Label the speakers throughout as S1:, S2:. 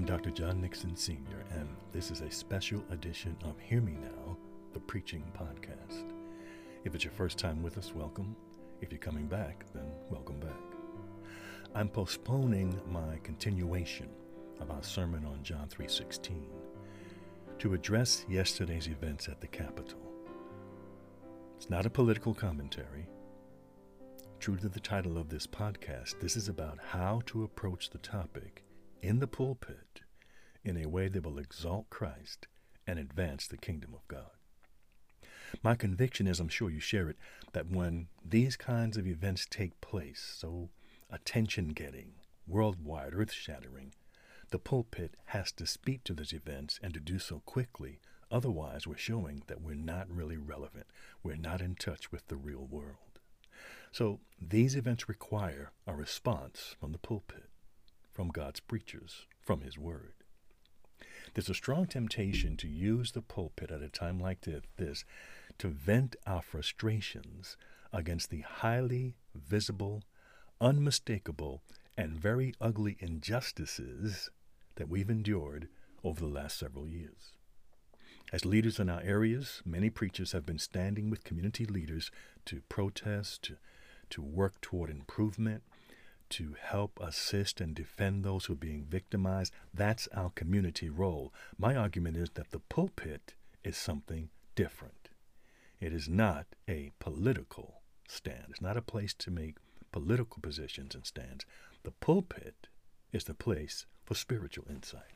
S1: I'm Dr. John Nixon Sr., and this is a special edition of Hear Me Now, the Preaching Podcast. If it's your first time with us, welcome. If you're coming back, then welcome back. I'm postponing my continuation of our sermon on John 3:16 to address yesterday's events at the Capitol. It's not a political commentary. True to the title of this podcast, this is about how to approach the topic in the pulpit in a way that will exalt Christ and advance the kingdom of God. My conviction is, I'm sure you share it, that when these kinds of events take place, so attention getting, worldwide, earth shattering, the pulpit has to speak to those events and to do so quickly. Otherwise, we're showing that we're not really relevant. We're not in touch with the real world. So these events require a response from the pulpit, from God's preachers, from His Word. There's a strong temptation to use the pulpit at a time like this to vent our frustrations against the highly visible, unmistakable, and very ugly injustices that we've endured over the last several years. As leaders in our areas, many preachers have been standing with community leaders to protest, to, to work toward improvement, to help assist and defend those who are being victimized. That's our community role. My argument is that the pulpit is something different. It is not a political stand, it's not a place to make political positions and stands. The pulpit is the place for spiritual insight.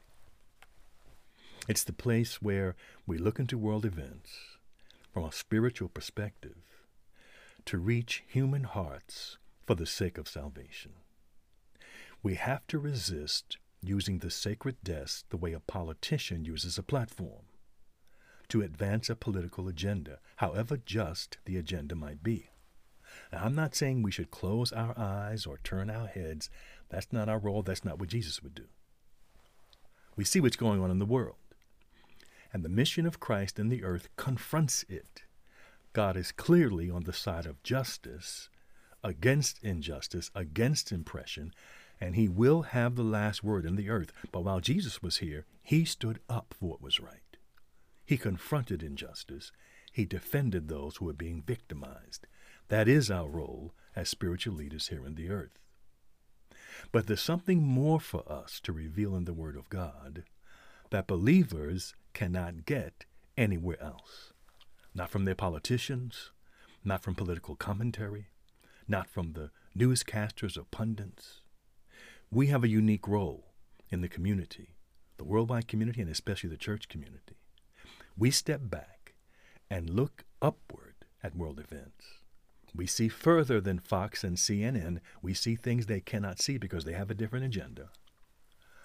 S1: It's the place where we look into world events from a spiritual perspective to reach human hearts for the sake of salvation. We have to resist using the sacred desk the way a politician uses a platform to advance a political agenda, however just the agenda might be. Now, I'm not saying we should close our eyes or turn our heads. That's not our role. That's not what Jesus would do. We see what's going on in the world. And the mission of Christ in the earth confronts it. God is clearly on the side of justice, against injustice, against oppression, and he will have the last word in the earth. But while Jesus was here, he stood up for what was right. He confronted injustice. He defended those who were being victimized. That is our role as spiritual leaders here in the earth. But there's something more for us to reveal in the Word of God that believers cannot get anywhere else. Not from their politicians, not from political commentary, not from the newscasters or pundits. We have a unique role in the community, the worldwide community, and especially the church community. We step back and look upward at world events we see further than Fox and CNN. We see things they cannot see because they have a different agenda.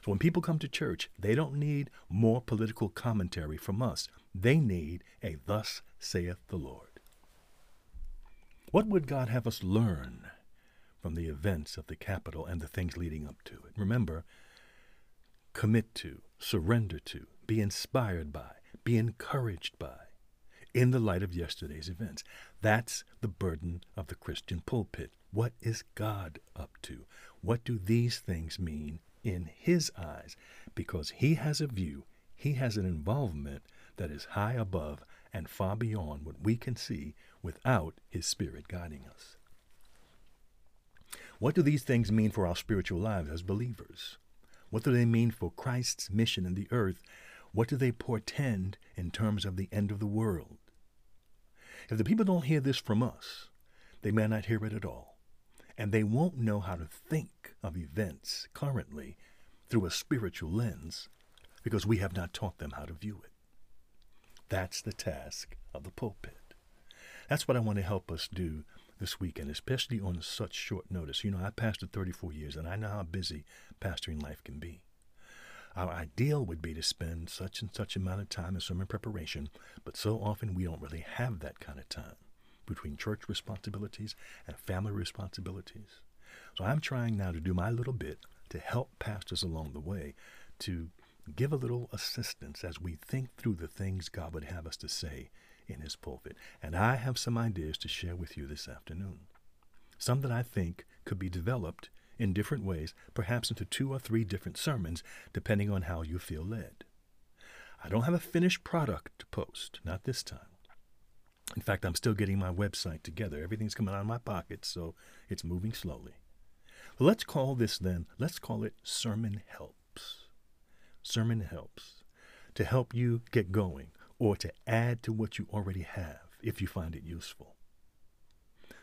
S1: So when people come to church, they don't need more political commentary from us. They need a Thus saith the Lord. What would God have us learn from the events of the Capitol and the things leading up to it? Remember, commit to, surrender to, be inspired by, be encouraged by in the light of yesterday's events. That's the burden of the Christian pulpit. What is God up to? What do these things mean in His eyes? Because He has a view, He has an involvement that is high above and far beyond what we can see without His Spirit guiding us. What do these things mean for our spiritual lives as believers? What do they mean for Christ's mission in the earth what do they portend in terms of the end of the world? If the people don't hear this from us, they may not hear it at all. And they won't know how to think of events currently through a spiritual lens because we have not taught them how to view it. That's the task of the pulpit. That's what I want to help us do this weekend, especially on such short notice. You know, I pastored 34 years and I know how busy pastoring life can be. Our ideal would be to spend such and such amount of time in sermon preparation, but so often we don't really have that kind of time between church responsibilities and family responsibilities. So I'm trying now to do my little bit to help pastors along the way to give a little assistance as we think through the things God would have us to say in his pulpit. And I have some ideas to share with you this afternoon. Some that I think could be developed in different ways, perhaps into two or three different sermons, depending on how you feel led. I don't have a finished product to post, not this time. In fact, I'm still getting my website together. Everything's coming out of my pocket, so it's moving slowly. Let's call this then, let's call it Sermon Helps. Sermon Helps to help you get going or to add to what you already have if you find it useful.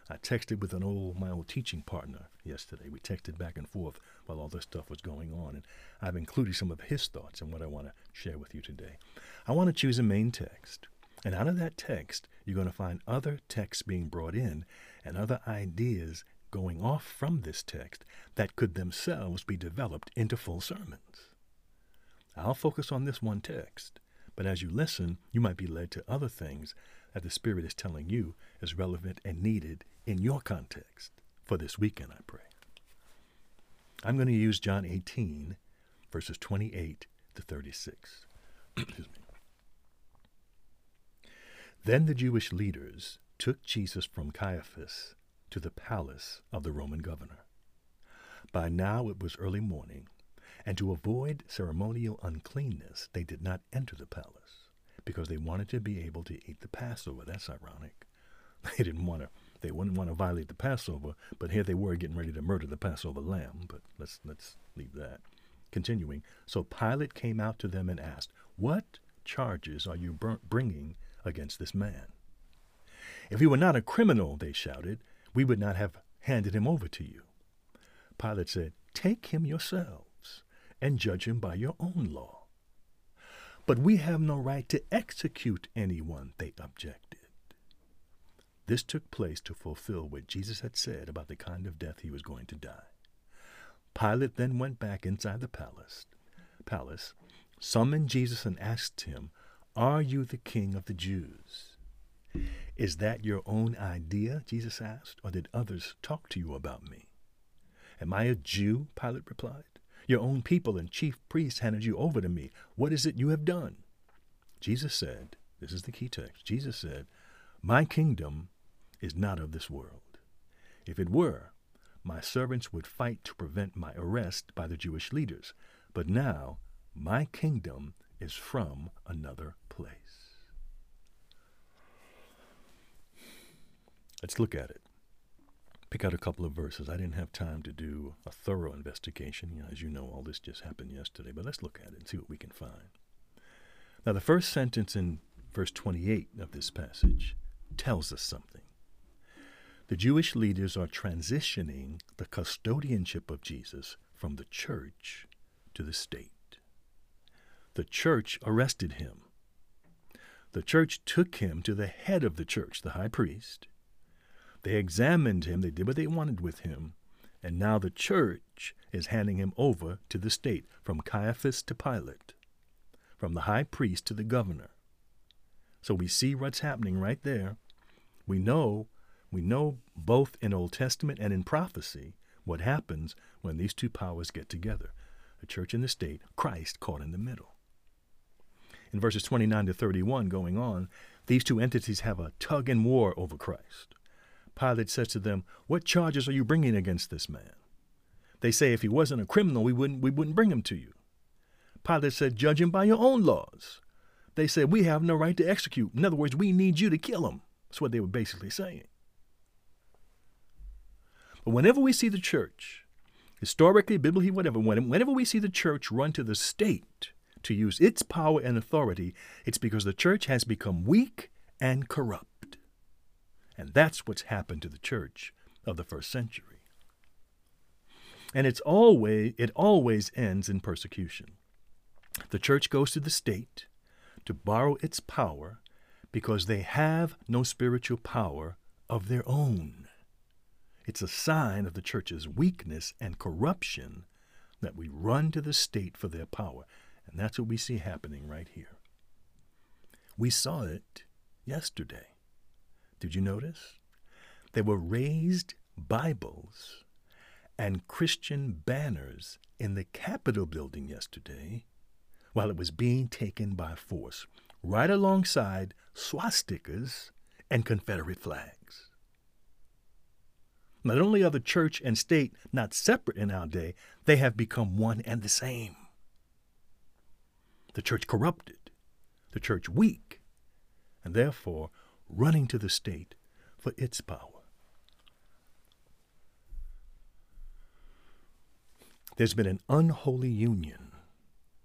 S1: I texted with an old my old teaching partner yesterday. We texted back and forth while all this stuff was going on, and I've included some of his thoughts in what I want to share with you today. I want to choose a main text, and out of that text, you're going to find other texts being brought in and other ideas going off from this text that could themselves be developed into full sermons. I'll focus on this one text, but as you listen, you might be led to other things that the Spirit is telling you is relevant and needed in your context for this weekend, I pray. I'm going to use John 18, verses 28 to 36. Excuse me. Then the Jewish leaders took Jesus from Caiaphas to the palace of the Roman governor. By now it was early morning, and to avoid ceremonial uncleanness, they did not enter the palace because they wanted to be able to eat the Passover. That's ironic. They didn't want to. They wouldn't want to violate the Passover, but here they were getting ready to murder the Passover lamb. But let's let's leave that. Continuing, so Pilate came out to them and asked, "What charges are you bringing against this man?" If he were not a criminal, they shouted, we would not have handed him over to you. Pilate said, Take him yourselves and judge him by your own law. But we have no right to execute anyone, they objected. This took place to fulfill what Jesus had said about the kind of death he was going to die. Pilate then went back inside the palace, palace, summoned Jesus and asked him, Are you the king of the Jews? Is that your own idea? Jesus asked, or did others talk to you about me? Am I a Jew? Pilate replied. Your own people and chief priests handed you over to me. What is it you have done? Jesus said, This is the key text. Jesus said, My kingdom is not of this world. If it were, my servants would fight to prevent my arrest by the Jewish leaders. But now, my kingdom is from another place. Let's look at it pick out a couple of verses. I didn't have time to do a thorough investigation. You know, as you know, all this just happened yesterday, but let's look at it and see what we can find. Now, the first sentence in verse 28 of this passage tells us something. The Jewish leaders are transitioning the custodianship of Jesus from the church to the state. The church arrested him. The church took him to the head of the church, the high priest, they examined him, they did what they wanted with him, and now the church is handing him over to the state, from Caiaphas to Pilate, from the high priest to the governor. So we see what's happening right there. We know, we know both in Old Testament and in prophecy what happens when these two powers get together the church and the state, Christ caught in the middle. In verses 29 to 31 going on, these two entities have a tug and war over Christ. Pilate says to them, What charges are you bringing against this man? They say, If he wasn't a criminal, we wouldn't, we wouldn't bring him to you. Pilate said, Judge him by your own laws. They said, We have no right to execute. In other words, we need you to kill him. That's what they were basically saying. But whenever we see the church, historically, biblically, whatever, whenever we see the church run to the state to use its power and authority, it's because the church has become weak and corrupt. And that's what's happened to the church of the first century. And it's always it always ends in persecution. The church goes to the state to borrow its power because they have no spiritual power of their own. It's a sign of the church's weakness and corruption that we run to the state for their power. And that's what we see happening right here. We saw it yesterday. Did you notice? There were raised Bibles and Christian banners in the Capitol building yesterday while it was being taken by force, right alongside swastikas and Confederate flags. Not only are the church and state not separate in our day, they have become one and the same. The church corrupted, the church weak, and therefore running to the state for its power. There's been an unholy union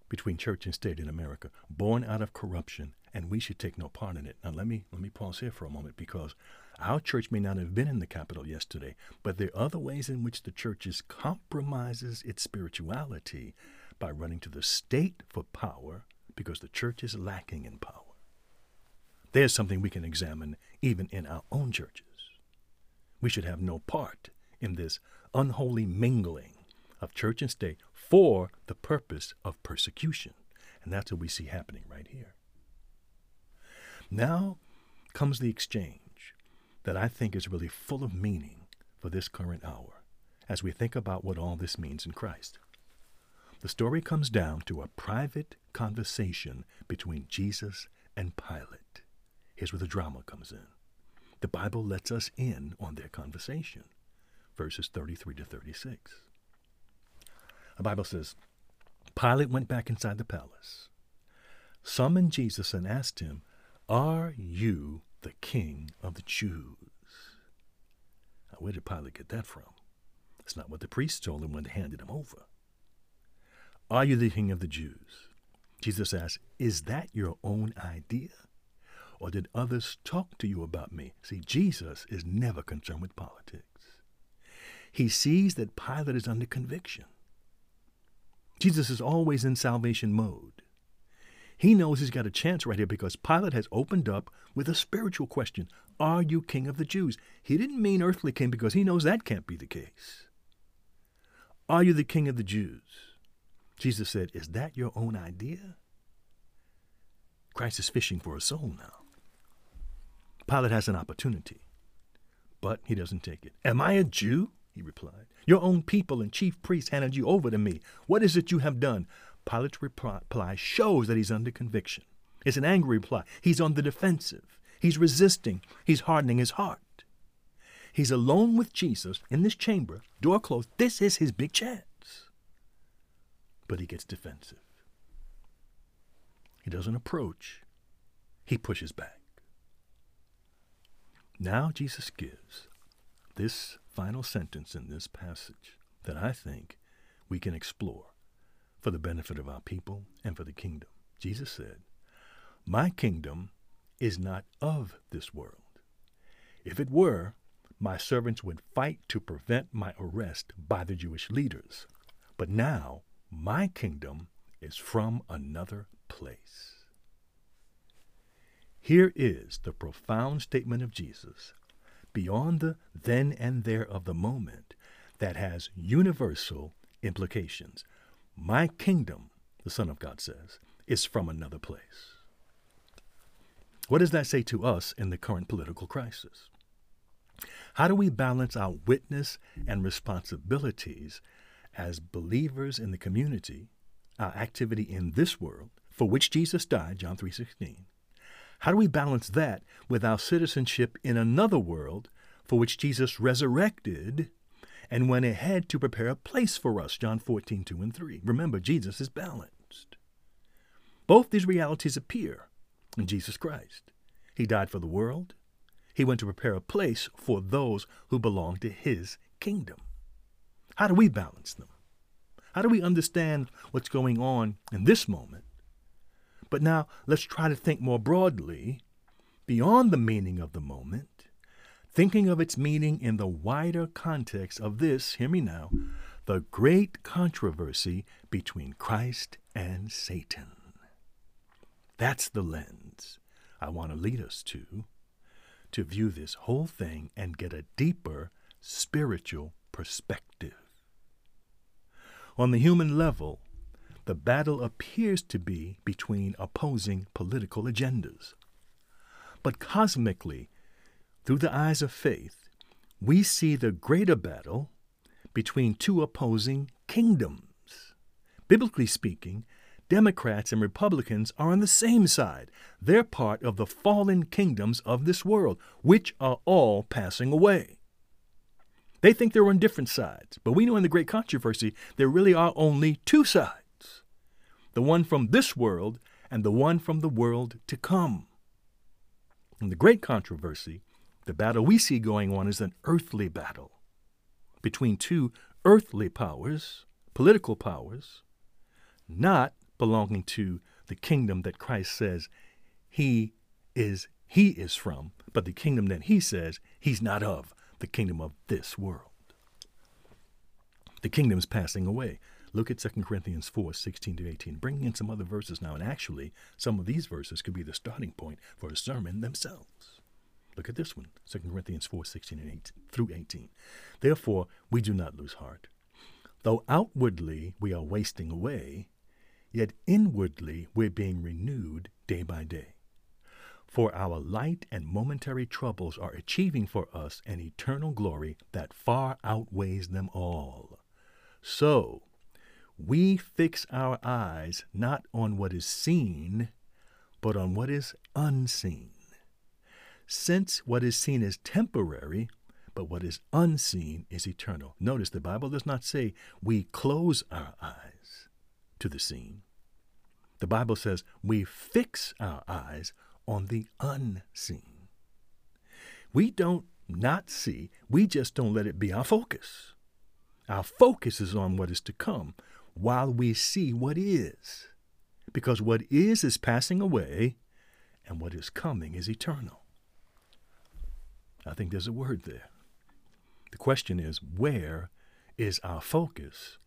S1: between church and state in America, born out of corruption, and we should take no part in it. Now let me let me pause here for a moment because our church may not have been in the Capitol yesterday, but there are other ways in which the church compromises its spirituality by running to the state for power because the church is lacking in power. There's something we can examine even in our own churches. We should have no part in this unholy mingling of church and state for the purpose of persecution. And that's what we see happening right here. Now comes the exchange that I think is really full of meaning for this current hour as we think about what all this means in Christ. The story comes down to a private conversation between Jesus and Pilate. Here's where the drama comes in. The Bible lets us in on their conversation, verses 33 to 36. The Bible says, Pilate went back inside the palace, summoned Jesus, and asked him, Are you the king of the Jews? Now, where did Pilate get that from? That's not what the priests told him when they handed him over. Are you the king of the Jews? Jesus asked, Is that your own idea? Or did others talk to you about me? See, Jesus is never concerned with politics. He sees that Pilate is under conviction. Jesus is always in salvation mode. He knows he's got a chance right here because Pilate has opened up with a spiritual question Are you king of the Jews? He didn't mean earthly king because he knows that can't be the case. Are you the king of the Jews? Jesus said, Is that your own idea? Christ is fishing for a soul now. Pilate has an opportunity, but he doesn't take it. Am I a Jew? He replied. Your own people and chief priests handed you over to me. What is it you have done? Pilate's reply shows that he's under conviction. It's an angry reply. He's on the defensive. He's resisting. He's hardening his heart. He's alone with Jesus in this chamber, door closed. This is his big chance. But he gets defensive. He doesn't approach, he pushes back. Now Jesus gives this final sentence in this passage that I think we can explore for the benefit of our people and for the kingdom. Jesus said, My kingdom is not of this world. If it were, my servants would fight to prevent my arrest by the Jewish leaders. But now my kingdom is from another place. Here is the profound statement of Jesus beyond the then and there of the moment that has universal implications. My kingdom, the Son of God says, is from another place. What does that say to us in the current political crisis? How do we balance our witness and responsibilities as believers in the community, our activity in this world, for which Jesus died, John 3:16, how do we balance that with our citizenship in another world for which Jesus resurrected and went ahead to prepare a place for us? John 14, 2 and 3. Remember, Jesus is balanced. Both these realities appear in Jesus Christ. He died for the world, He went to prepare a place for those who belong to His kingdom. How do we balance them? How do we understand what's going on in this moment but now let's try to think more broadly, beyond the meaning of the moment, thinking of its meaning in the wider context of this, hear me now, the great controversy between Christ and Satan. That's the lens I want to lead us to, to view this whole thing and get a deeper spiritual perspective. On the human level, the battle appears to be between opposing political agendas. But cosmically, through the eyes of faith, we see the greater battle between two opposing kingdoms. Biblically speaking, Democrats and Republicans are on the same side. They're part of the fallen kingdoms of this world, which are all passing away. They think they're on different sides, but we know in the great controversy there really are only two sides the one from this world and the one from the world to come. In the great controversy, the battle we see going on is an earthly battle between two earthly powers, political powers, not belonging to the kingdom that Christ says he is he is from, but the kingdom that he says he's not of, the kingdom of this world. The kingdom is passing away. Look at 2 Corinthians 4 16 to 18. Bringing in some other verses now, and actually, some of these verses could be the starting point for a sermon themselves. Look at this one 2 Corinthians 4 16 and 18, through 18. Therefore, we do not lose heart. Though outwardly we are wasting away, yet inwardly we're being renewed day by day. For our light and momentary troubles are achieving for us an eternal glory that far outweighs them all. So, we fix our eyes not on what is seen, but on what is unseen. Since what is seen is temporary, but what is unseen is eternal. Notice the Bible does not say we close our eyes to the seen. The Bible says we fix our eyes on the unseen. We don't not see, we just don't let it be our focus. Our focus is on what is to come, while we see what is. Because what is is passing away, and what is coming is eternal. I think there's a word there. The question is where is our focus,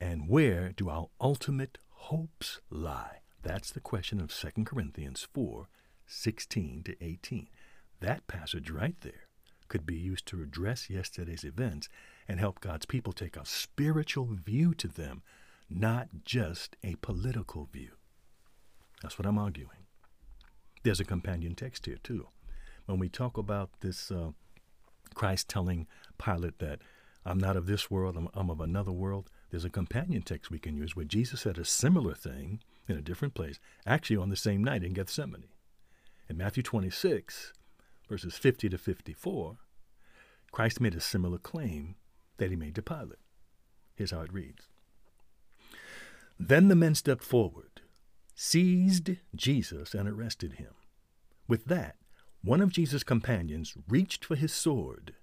S1: and where do our ultimate hopes lie? That's the question of 2 Corinthians 4 16 to 18. That passage right there could be used to address yesterday's events and help God's people take a spiritual view to them, not just a political view. That's what I'm arguing. There's a companion text here, too. When we talk about this, uh, Christ telling Pilate that I'm not of this world, I'm, I'm of another world, there's a companion text we can use where Jesus said a similar thing in a different place, actually on the same night in Gethsemane. In Matthew 26, verses 50 to 54, Christ made a similar claim that he made to Pilate. Here's how it reads Then the men stepped forward, seized Jesus, and arrested him. With that, one of Jesus' companions reached for his sword,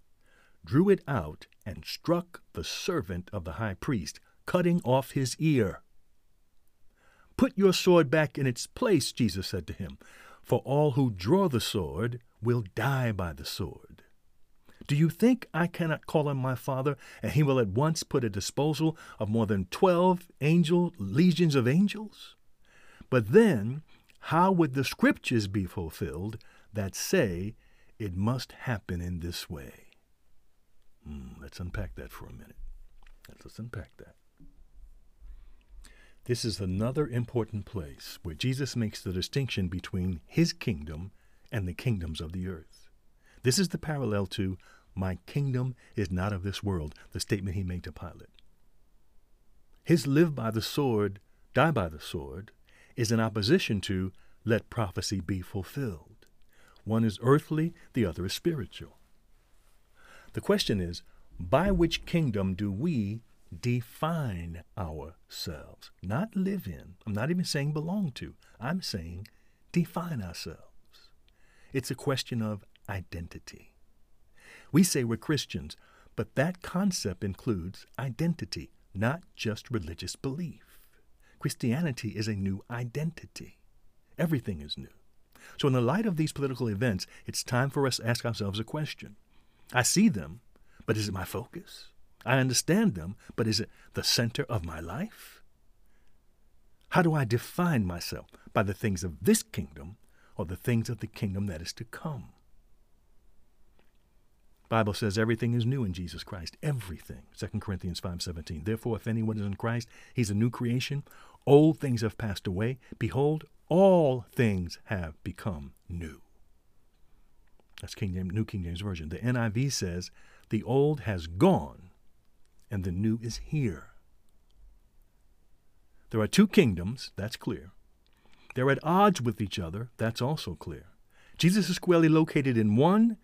S1: drew it out, and struck the servant of the high priest, cutting off his ear. Put your sword back in its place, Jesus said to him, for all who draw the sword will die by the sword. Do you think I cannot call on my Father, and he will at once put at disposal of more than twelve angel legions of angels? But then, how would the scriptures be fulfilled that say it must happen in this way? Hmm, let's unpack that for a minute. Let's unpack that. This is another important place where Jesus makes the distinction between his kingdom and the kingdoms of the earth. This is the parallel to, My kingdom is not of this world, the statement he made to Pilate. His live by the sword, die by the sword, is in opposition to, Let prophecy be fulfilled. One is earthly, the other is spiritual. The question is, by which kingdom do we define ourselves, not live in. I'm not even saying belong to. I'm saying define ourselves. It's a question of identity. We say we're Christians, but that concept includes identity, not just religious belief. Christianity is a new identity. Everything is new. So, in the light of these political events, it's time for us to ask ourselves a question. I see them, but is it my focus? I understand them, but is it the center of my life? How do I define myself? By the things of this kingdom or the things of the kingdom that is to come? Bible says everything is new in Jesus Christ. Everything. 2 Corinthians 5:17. Therefore if anyone is in Christ, he's a new creation. Old things have passed away. Behold, all things have become new. That's King James, New King James Version. The NIV says, the old has gone and the new is here. There are two kingdoms, that's clear. They're at odds with each other, that's also clear. Jesus is squarely located in one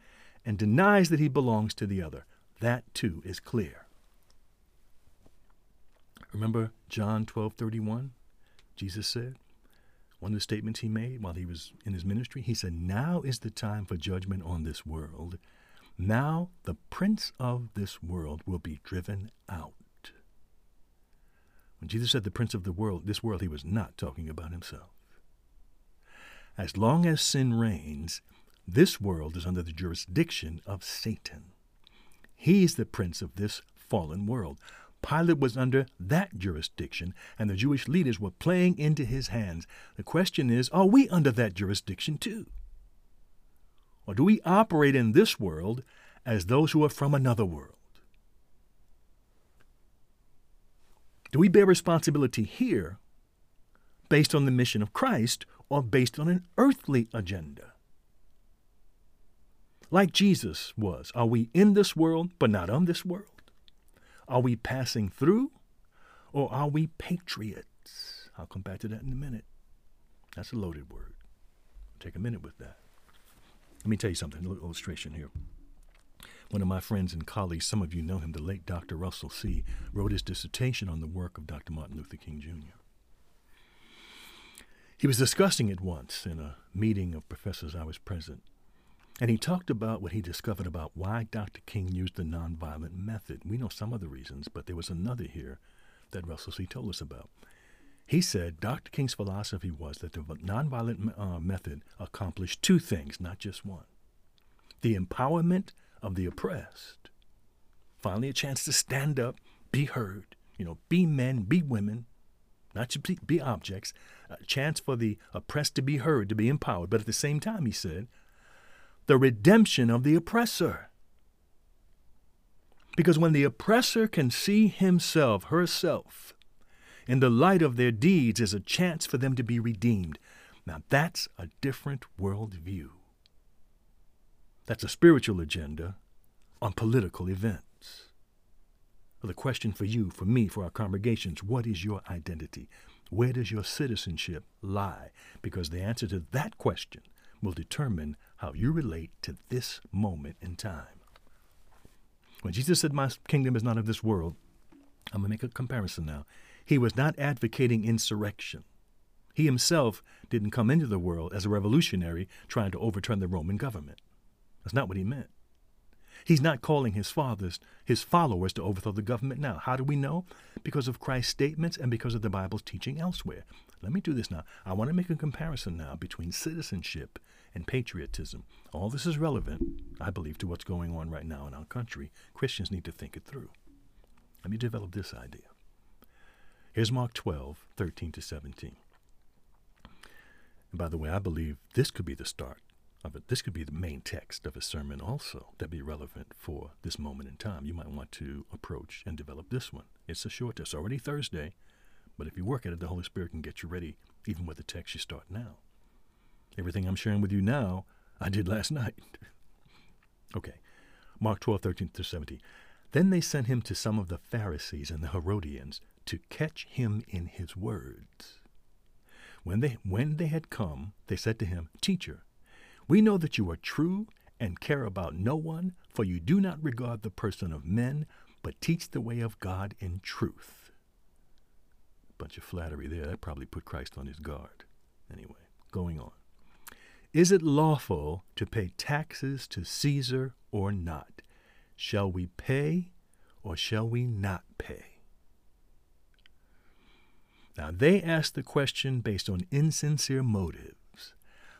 S1: and denies that he belongs to the other. that too is clear. Remember John 12:31? Jesus said, one of the statements he made while he was in his ministry, he said, "Now is the time for judgment on this world. Now the prince of this world will be driven out." When Jesus said the prince of the world, this world, he was not talking about himself. As long as sin reigns, this world is under the jurisdiction of Satan. He's the prince of this fallen world. Pilate was under that jurisdiction, and the Jewish leaders were playing into his hands. The question is are we under that jurisdiction too? Or do we operate in this world as those who are from another world? Do we bear responsibility here based on the mission of Christ or based on an earthly agenda? Like Jesus was, are we in this world but not of this world? Are we passing through or are we patriots? I'll come back to that in a minute. That's a loaded word. take a minute with that. Let me tell you something, a little illustration here. One of my friends and colleagues, some of you know him, the late Dr. Russell C., wrote his dissertation on the work of Dr. Martin Luther King Jr. He was discussing it once in a meeting of professors I was present. And he talked about what he discovered about why Dr. King used the nonviolent method. We know some of the reasons, but there was another here that Russell C. told us about. He said Dr. King's philosophy was that the nonviolent uh, method accomplished two things, not just one the empowerment of the oppressed, finally a chance to stand up, be heard, you know, be men, be women, not to be, be objects, a chance for the oppressed to be heard, to be empowered. But at the same time, he said, the redemption of the oppressor. Because when the oppressor can see himself, herself, in the light of their deeds is a chance for them to be redeemed, now that's a different worldview. That's a spiritual agenda on political events. Well, the question for you, for me, for our congregations what is your identity? Where does your citizenship lie? Because the answer to that question will determine how you relate to this moment in time. When Jesus said, My kingdom is not of this world, I'm going to make a comparison now. He was not advocating insurrection. He himself didn't come into the world as a revolutionary trying to overturn the Roman government. That's not what he meant. He's not calling his fathers, his followers, to overthrow the government now. How do we know? Because of Christ's statements and because of the Bible's teaching elsewhere. Let me do this now. I want to make a comparison now between citizenship and patriotism. All this is relevant, I believe, to what's going on right now in our country. Christians need to think it through. Let me develop this idea. Here's Mark 12, 13 to 17. And by the way, I believe this could be the start Uh, of it. This could be the main text of a sermon also that'd be relevant for this moment in time. You might want to approach and develop this one. It's a short, it's already Thursday, but if you work at it, the Holy Spirit can get you ready even with the text you start now. Everything I'm sharing with you now, I did last night. okay, Mark 12, 13 to 17. Then they sent him to some of the Pharisees and the Herodians to catch him in his words. When they, when they had come, they said to him, Teacher, we know that you are true and care about no one, for you do not regard the person of men, but teach the way of God in truth. Bunch of flattery there. That probably put Christ on his guard. Anyway, going on. Is it lawful to pay taxes to Caesar or not? Shall we pay or shall we not pay? Now, they asked the question based on insincere motive.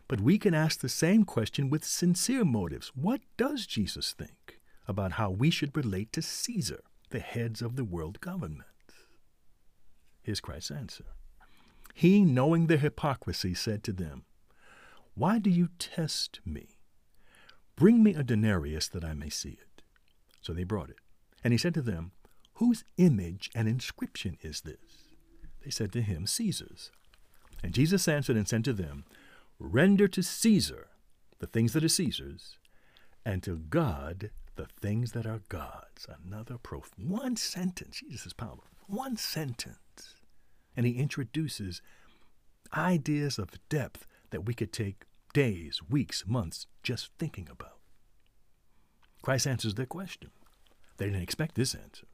S1: But we can ask the same question with sincere motives. What does Jesus think about how we should relate to Caesar, the heads of the world government? Here's Christ's answer. He, knowing their hypocrisy, said to them, Why do you test me? Bring me a denarius that I may see it. So they brought it. And he said to them, Whose image and inscription is this? They said to him, Caesar's. And Jesus answered and said to them, Render to Caesar the things that are Caesar's, and to God the things that are God's. Another proof. One sentence. Jesus is powerful. One sentence. And he introduces ideas of depth that we could take days, weeks, months just thinking about. Christ answers their question. They didn't expect this answer.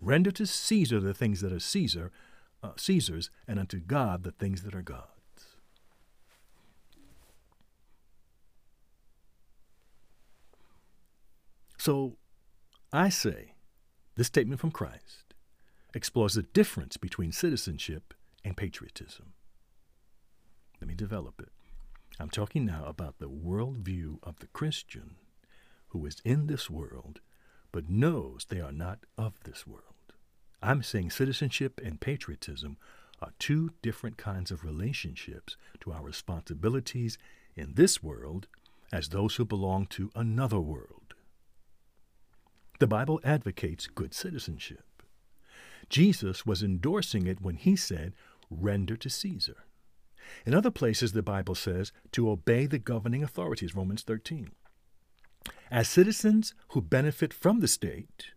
S1: Render to Caesar the things that are Caesar, uh, Caesar's, and unto God the things that are God's. So I say this statement from Christ explores the difference between citizenship and patriotism. Let me develop it. I'm talking now about the worldview of the Christian who is in this world but knows they are not of this world. I'm saying citizenship and patriotism are two different kinds of relationships to our responsibilities in this world as those who belong to another world. The Bible advocates good citizenship. Jesus was endorsing it when he said, Render to Caesar. In other places, the Bible says to obey the governing authorities, Romans 13. As citizens who benefit from the state,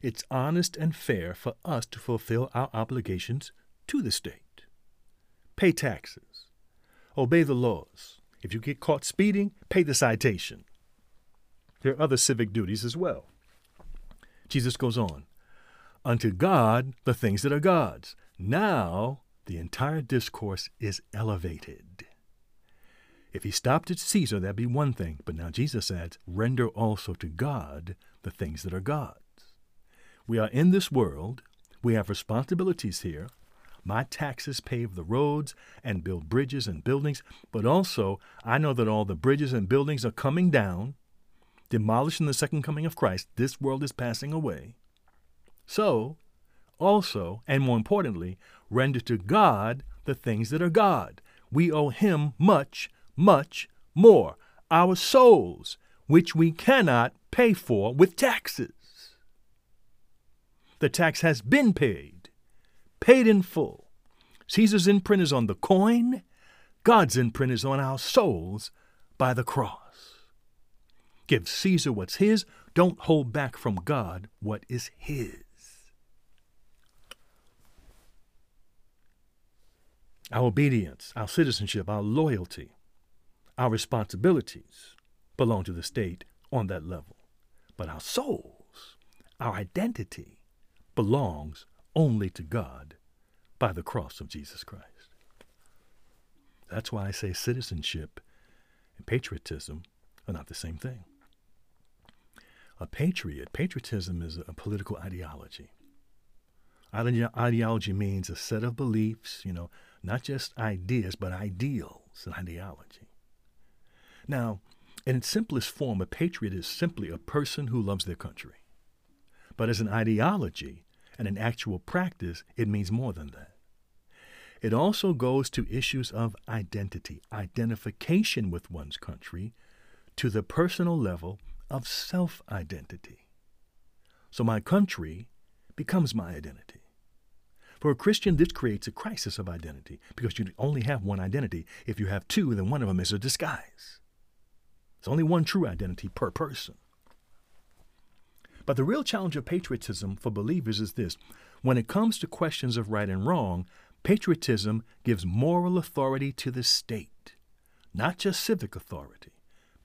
S1: it's honest and fair for us to fulfill our obligations to the state. Pay taxes. Obey the laws. If you get caught speeding, pay the citation. There are other civic duties as well. Jesus goes on Unto God, the things that are God's. Now, the entire discourse is elevated. If he stopped at Caesar, that'd be one thing. But now Jesus adds, render also to God the things that are God's. We are in this world. We have responsibilities here. My taxes pave the roads and build bridges and buildings, but also I know that all the bridges and buildings are coming down, demolished in the second coming of Christ. This world is passing away. So, also, and more importantly, render to God the things that are God. We owe Him much, much more. Our souls, which we cannot pay for with taxes. The tax has been paid, paid in full. Caesar's imprint is on the coin, God's imprint is on our souls by the cross. Give Caesar what's his, don't hold back from God what is his. Our obedience, our citizenship, our loyalty, our responsibilities belong to the state on that level. But our souls, our identity, belongs only to God by the cross of Jesus Christ. That's why I say citizenship and patriotism are not the same thing. A patriot, patriotism is a political ideology. Ideology means a set of beliefs, you know, not just ideas, but ideals and ideology. Now, in its simplest form, a patriot is simply a person who loves their country. But as an ideology, and an actual practice, it means more than that. It also goes to issues of identity, identification with one's country, to the personal level of self identity. So my country becomes my identity. For a Christian, this creates a crisis of identity because you only have one identity. If you have two, then one of them is a disguise. It's only one true identity per person. But the real challenge of patriotism for believers is this when it comes to questions of right and wrong, patriotism gives moral authority to the state, not just civic authority.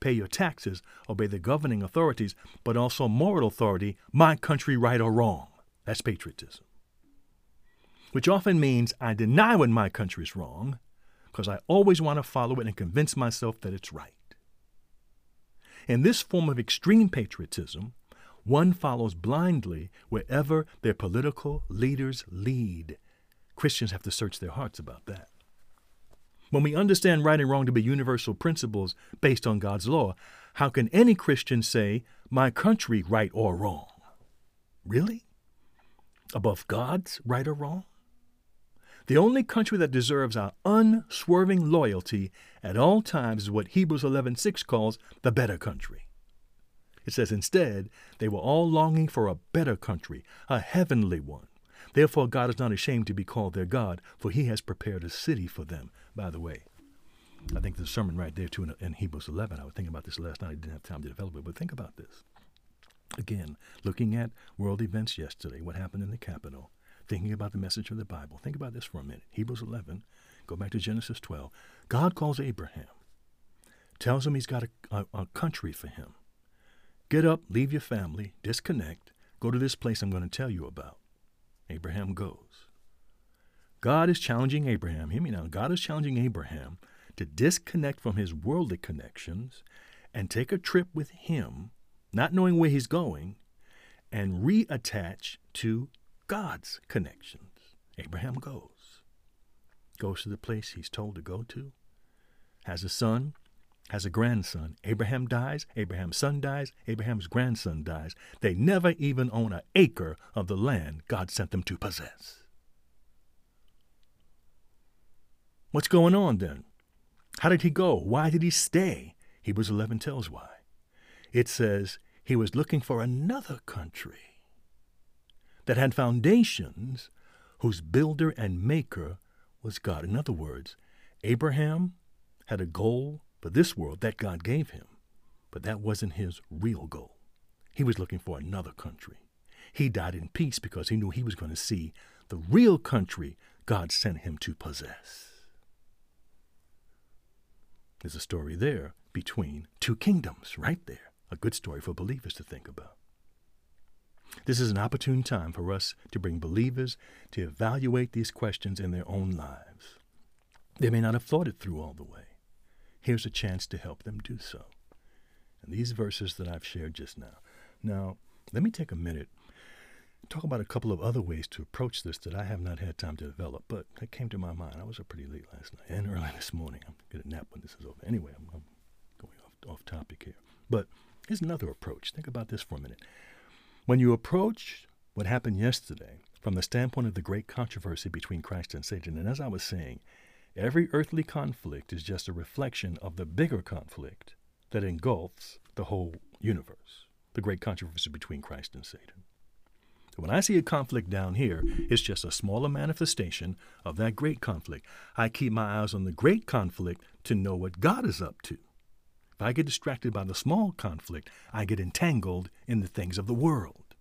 S1: Pay your taxes, obey the governing authorities, but also moral authority, my country right or wrong. That's patriotism. Which often means I deny when my country is wrong, because I always want to follow it and convince myself that it's right. In this form of extreme patriotism, one follows blindly wherever their political leaders lead. Christians have to search their hearts about that. When we understand right and wrong to be universal principles based on God's law, how can any Christian say, my country right or wrong? Really? Above God's right or wrong? The only country that deserves our unswerving loyalty at all times is what Hebrews 11:6 calls the better country. It says, instead, they were all longing for a better country, a heavenly one. Therefore, God is not ashamed to be called their God, for he has prepared a city for them. By the way, I think there's a sermon right there, too, in, in Hebrews 11. I was thinking about this last night. I didn't have time to develop it, but think about this. Again, looking at world events yesterday, what happened in the Capitol, thinking about the message of the Bible. Think about this for a minute. Hebrews 11, go back to Genesis 12. God calls Abraham, tells him he's got a, a, a country for him. Get up, leave your family, disconnect, Go to this place I'm going to tell you about. Abraham goes. God is challenging Abraham. Hear me now. God is challenging Abraham to disconnect from his worldly connections and take a trip with him, not knowing where he's going, and reattach to God's connections. Abraham goes. Goes to the place he's told to go to, has a son, has a grandson. Abraham dies, Abraham's son dies, Abraham's grandson dies. They never even own an acre of the land God sent them to possess. What's going on then? How did he go? Why did he stay? Hebrews 11 tells why. It says he was looking for another country that had foundations whose builder and maker was God. In other words, Abraham had a goal for this world that God gave him, but that wasn't his real goal. He was looking for another country. He died in peace because he knew he was going to see the real country God sent him to possess. There's a story there between two kingdoms, right there. A good story for believers to think about. This is an opportune time for us to bring believers to evaluate these questions in their own lives. They may not have thought it through all the way. Here's a chance to help them do so. And these verses that I've shared just now. Now, let me take a minute talk about a couple of other ways to approach this that I have not had time to develop, but it came to my mind. I was up pretty late last night and early this morning. I'm going to nap when this is over. Anyway, I'm, I'm going off, off topic here. But here's another approach. Think about this for a minute. When you approach what happened yesterday from the standpoint of the great controversy between Christ and Satan, and as I was saying, every earthly conflict is just a reflection of the bigger conflict that engulfs the whole universe, the great controversy between Christ and Satan. When I see a conflict down here, it's just a smaller manifestation of that great conflict. I keep my eyes on the great conflict to know what God is up to. If I get distracted by the small conflict, I get entangled in the things of the world.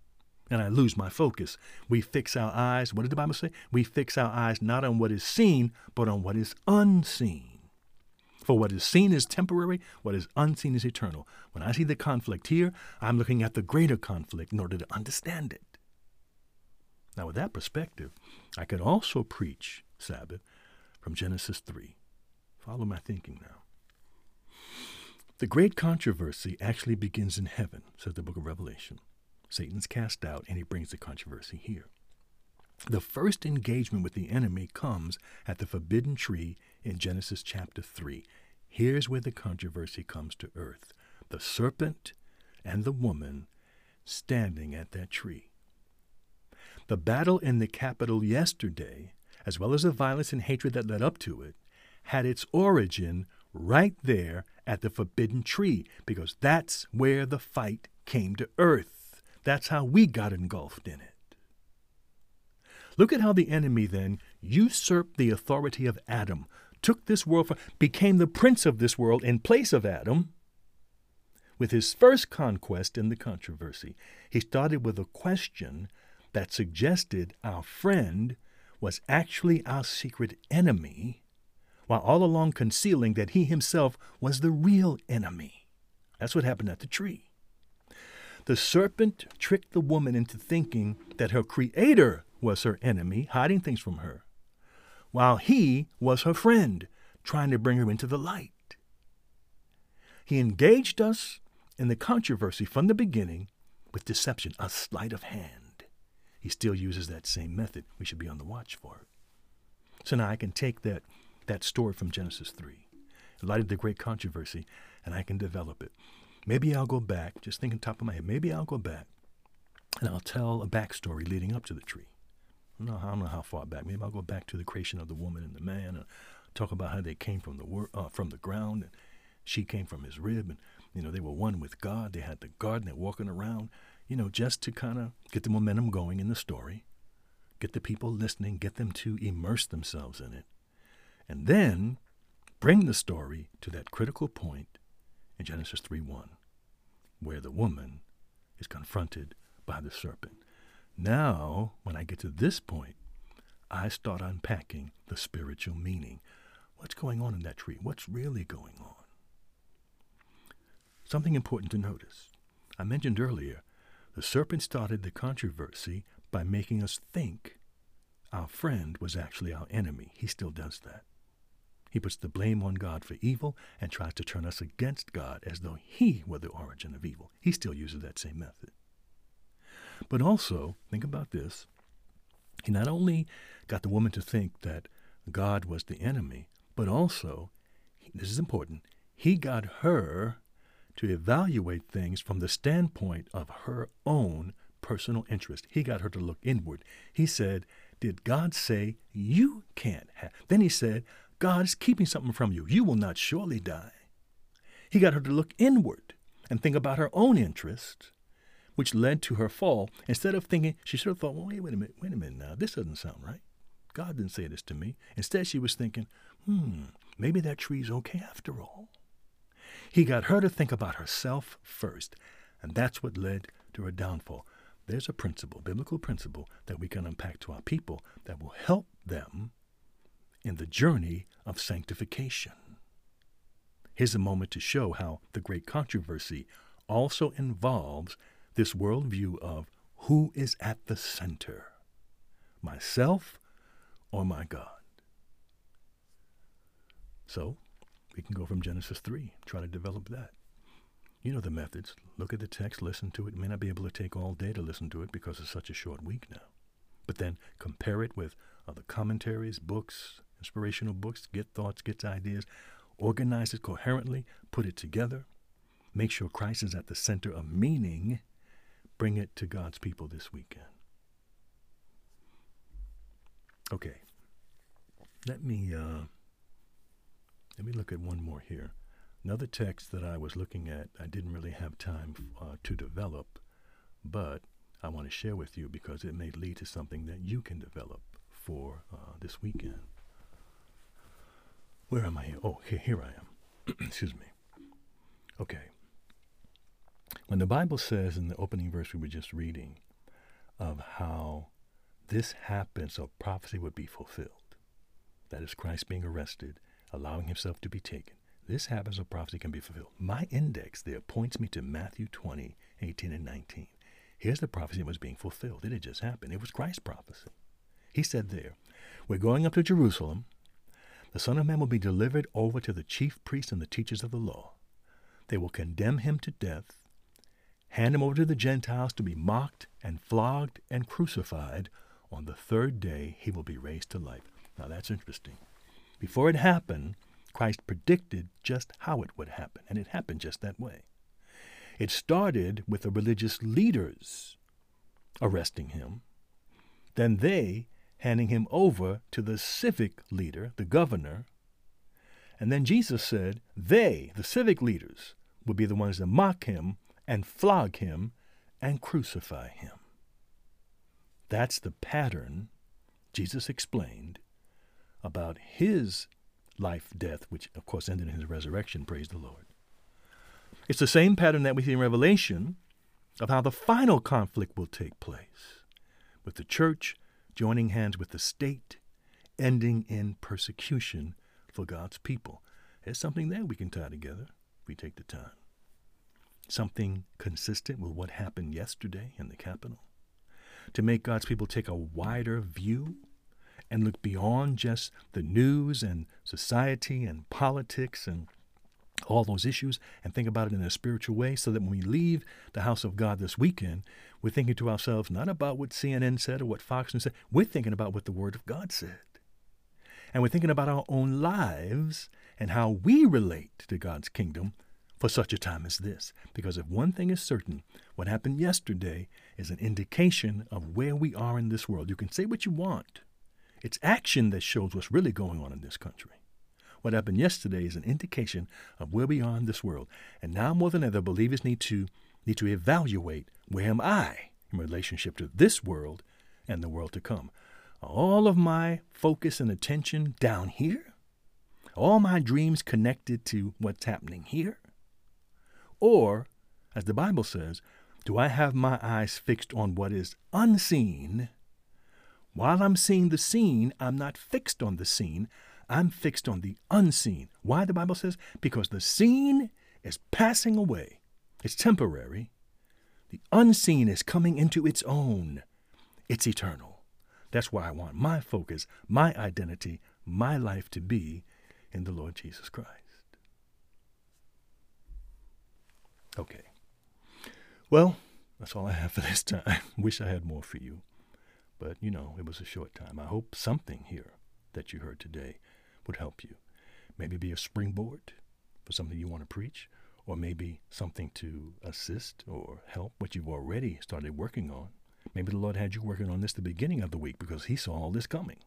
S1: And I lose my focus. We fix our eyes, what did the Bible say? We fix our eyes not on what is seen, but on what is unseen. For what is seen is temporary, what is unseen is eternal. When I see the conflict here, I'm looking at the greater conflict in order to understand it. Now, with that perspective, I could also preach Sabbath from Genesis 3. Follow my thinking now. The great controversy actually begins in heaven, says the book of Revelation. Satan's cast out, and he brings the controversy here. The first engagement with the enemy comes at the forbidden tree in Genesis chapter 3. Here's where the controversy comes to earth the serpent and the woman standing at that tree. The battle in the Capitol yesterday, as well as the violence and hatred that led up to it, had its origin right there at the forbidden tree, because that's where the fight came to earth. That's how we got engulfed in it. Look at how the enemy then usurped the authority of Adam, took this world, became the prince of this world in place of Adam. With his first conquest in the controversy, he started with a question that suggested our friend was actually our secret enemy, while all along concealing that he himself was the real enemy. That's what happened at the tree. The serpent tricked the woman into thinking that her creator was her enemy, hiding things from her, while he was her friend, trying to bring her into the light. He engaged us in the controversy from the beginning with deception, a sleight of hand he still uses that same method. We should be on the watch for it. So now I can take that, that story from Genesis 3, in light of the great controversy, and I can develop it. Maybe I'll go back, just thinking top of my head, maybe I'll go back and I'll tell a backstory leading up to the tree. I don't, know, I don't know how far back. Maybe I'll go back to the creation of the woman and the man and talk about how they came from the wor- uh, from the ground and she came from his rib and you know they were one with God. They had the garden. They're walking around you know, just to kind of get the momentum going in the story, get the people listening, get them to immerse themselves in it, and then bring the story to that critical point in Genesis 3 1, where the woman is confronted by the serpent. Now, when I get to this point, I start unpacking the spiritual meaning. What's going on in that tree? What's really going on? Something important to notice. I mentioned earlier The serpent started the controversy by making us think our friend was actually our enemy. He still does that. He puts the blame on God for evil and tries to turn us against God as though he were the origin of evil. He still uses that same method. But also, think about this. He not only got the woman to think that God was the enemy, but also, this is important, he got her to evaluate things from the standpoint of her own personal interest. He got her to look inward. He said, Did God say you can't have? Then he said, God is keeping something from you. You will not surely die. He got her to look inward and think about her own interest, which led to her fall. Instead of thinking, she should have thought, well, wait, wait a minute, wait a minute now. This doesn't sound right. God didn't say this to me. Instead, she was thinking, hmm, maybe that tree's okay after all. He got her to think about herself first, and that's what led to her downfall. There's a principle, biblical principle, that we can unpack to our people that will help them in the journey of sanctification. Here's a moment to show how the great controversy also involves this worldview of who is at the center myself or my God. So, we can go from Genesis 3, try to develop that. You know the methods. Look at the text, listen to it. You may not be able to take all day to listen to it because it's such a short week now. But then compare it with other commentaries, books, inspirational books, get thoughts, get ideas, organize it coherently, put it together, make sure Christ is at the center of meaning, bring it to God's people this weekend. Okay. Let me uh, let me look at one more here. Another text that I was looking at, I didn't really have time uh, to develop, but I want to share with you because it may lead to something that you can develop for uh, this weekend. Where am I here? Oh, here, here I am. Excuse me. Okay. When the Bible says in the opening verse we were just reading of how this happens so prophecy would be fulfilled, that is Christ being arrested, allowing himself to be taken. This happens so prophecy can be fulfilled. My index there points me to Matthew 20, 18 and 19. Here's the prophecy that was being fulfilled. It had just happened. It was Christ's prophecy. He said there, We're going up to Jerusalem the Son of Man will be delivered over to the chief priests and the teachers of the law. They will condemn him to death, hand him over to the Gentiles to be mocked and flogged and crucified. On the third day, he will be raised to life. Now that's interesting. Before it happened, Christ predicted just how it would happen, and it happened just that way. It started with the religious leaders arresting him. Then they handing him over to the civic leader, the governor. And then Jesus said, they, the civic leaders, would be the ones that mock him and flog him and crucify him. That's the pattern Jesus explained about his life, death, which of course ended in his resurrection, praise the Lord. It's the same pattern that we see in Revelation of how the final conflict will take place with the church joining hands with the state, ending in persecution for God's people. There's something there we can tie together if we take the time. Something consistent with what happened yesterday in the Capitol. To make God's people take a wider view and look beyond just the news and society and politics and all those issues and think about it in a spiritual way so that when we leave the house of God this weekend, we're thinking to ourselves not about what CNN said or what Fox News said, we're thinking about what the Word of God said. And we're thinking about our own lives and how we relate to God's kingdom for such a time as this. Because if one thing is certain, what happened yesterday is an indication of where we are in this world. You can say what you want, it's action that shows what's really going on in this country. What happened yesterday is an indication of where we are in this world. And now more than ever, believers need to need to evaluate where am I in relationship to this world and the world to come. All of my focus and attention down here? All my dreams connected to what's happening here? Or, as the Bible says, do I have my eyes fixed on what is unseen? While I'm seeing the scene, I'm not fixed on the scene. I'm fixed on the unseen. Why the Bible says? Because the seen is passing away. It's temporary, The unseen is coming into its own. It's eternal. That's why I want my focus, my identity, my life to be in the Lord Jesus Christ. Okay. Well, that's all I have for this time. Wish I had more for you. But, you know, it was a short time. I hope something here that you heard today would help you. Maybe be a springboard for something you want to preach, or maybe something to assist or help what you've already started working on. Maybe the Lord had you working on this the beginning of the week because He saw all this coming.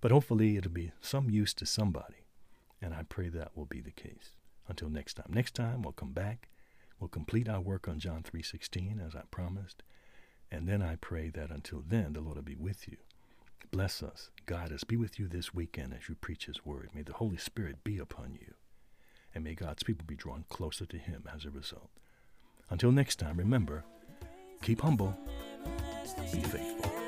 S1: But hopefully it'll be some use to somebody, and I pray that will be the case. Until next time. Next time we'll come back. We'll complete our work on John 3:16 as I promised, and then I pray that until then the Lord will be with you. Bless us, guide us, be with you this weekend as you preach His word. May the Holy Spirit be upon you, and may God's people be drawn closer to Him as a result. Until next time, remember, keep humble, be faithful.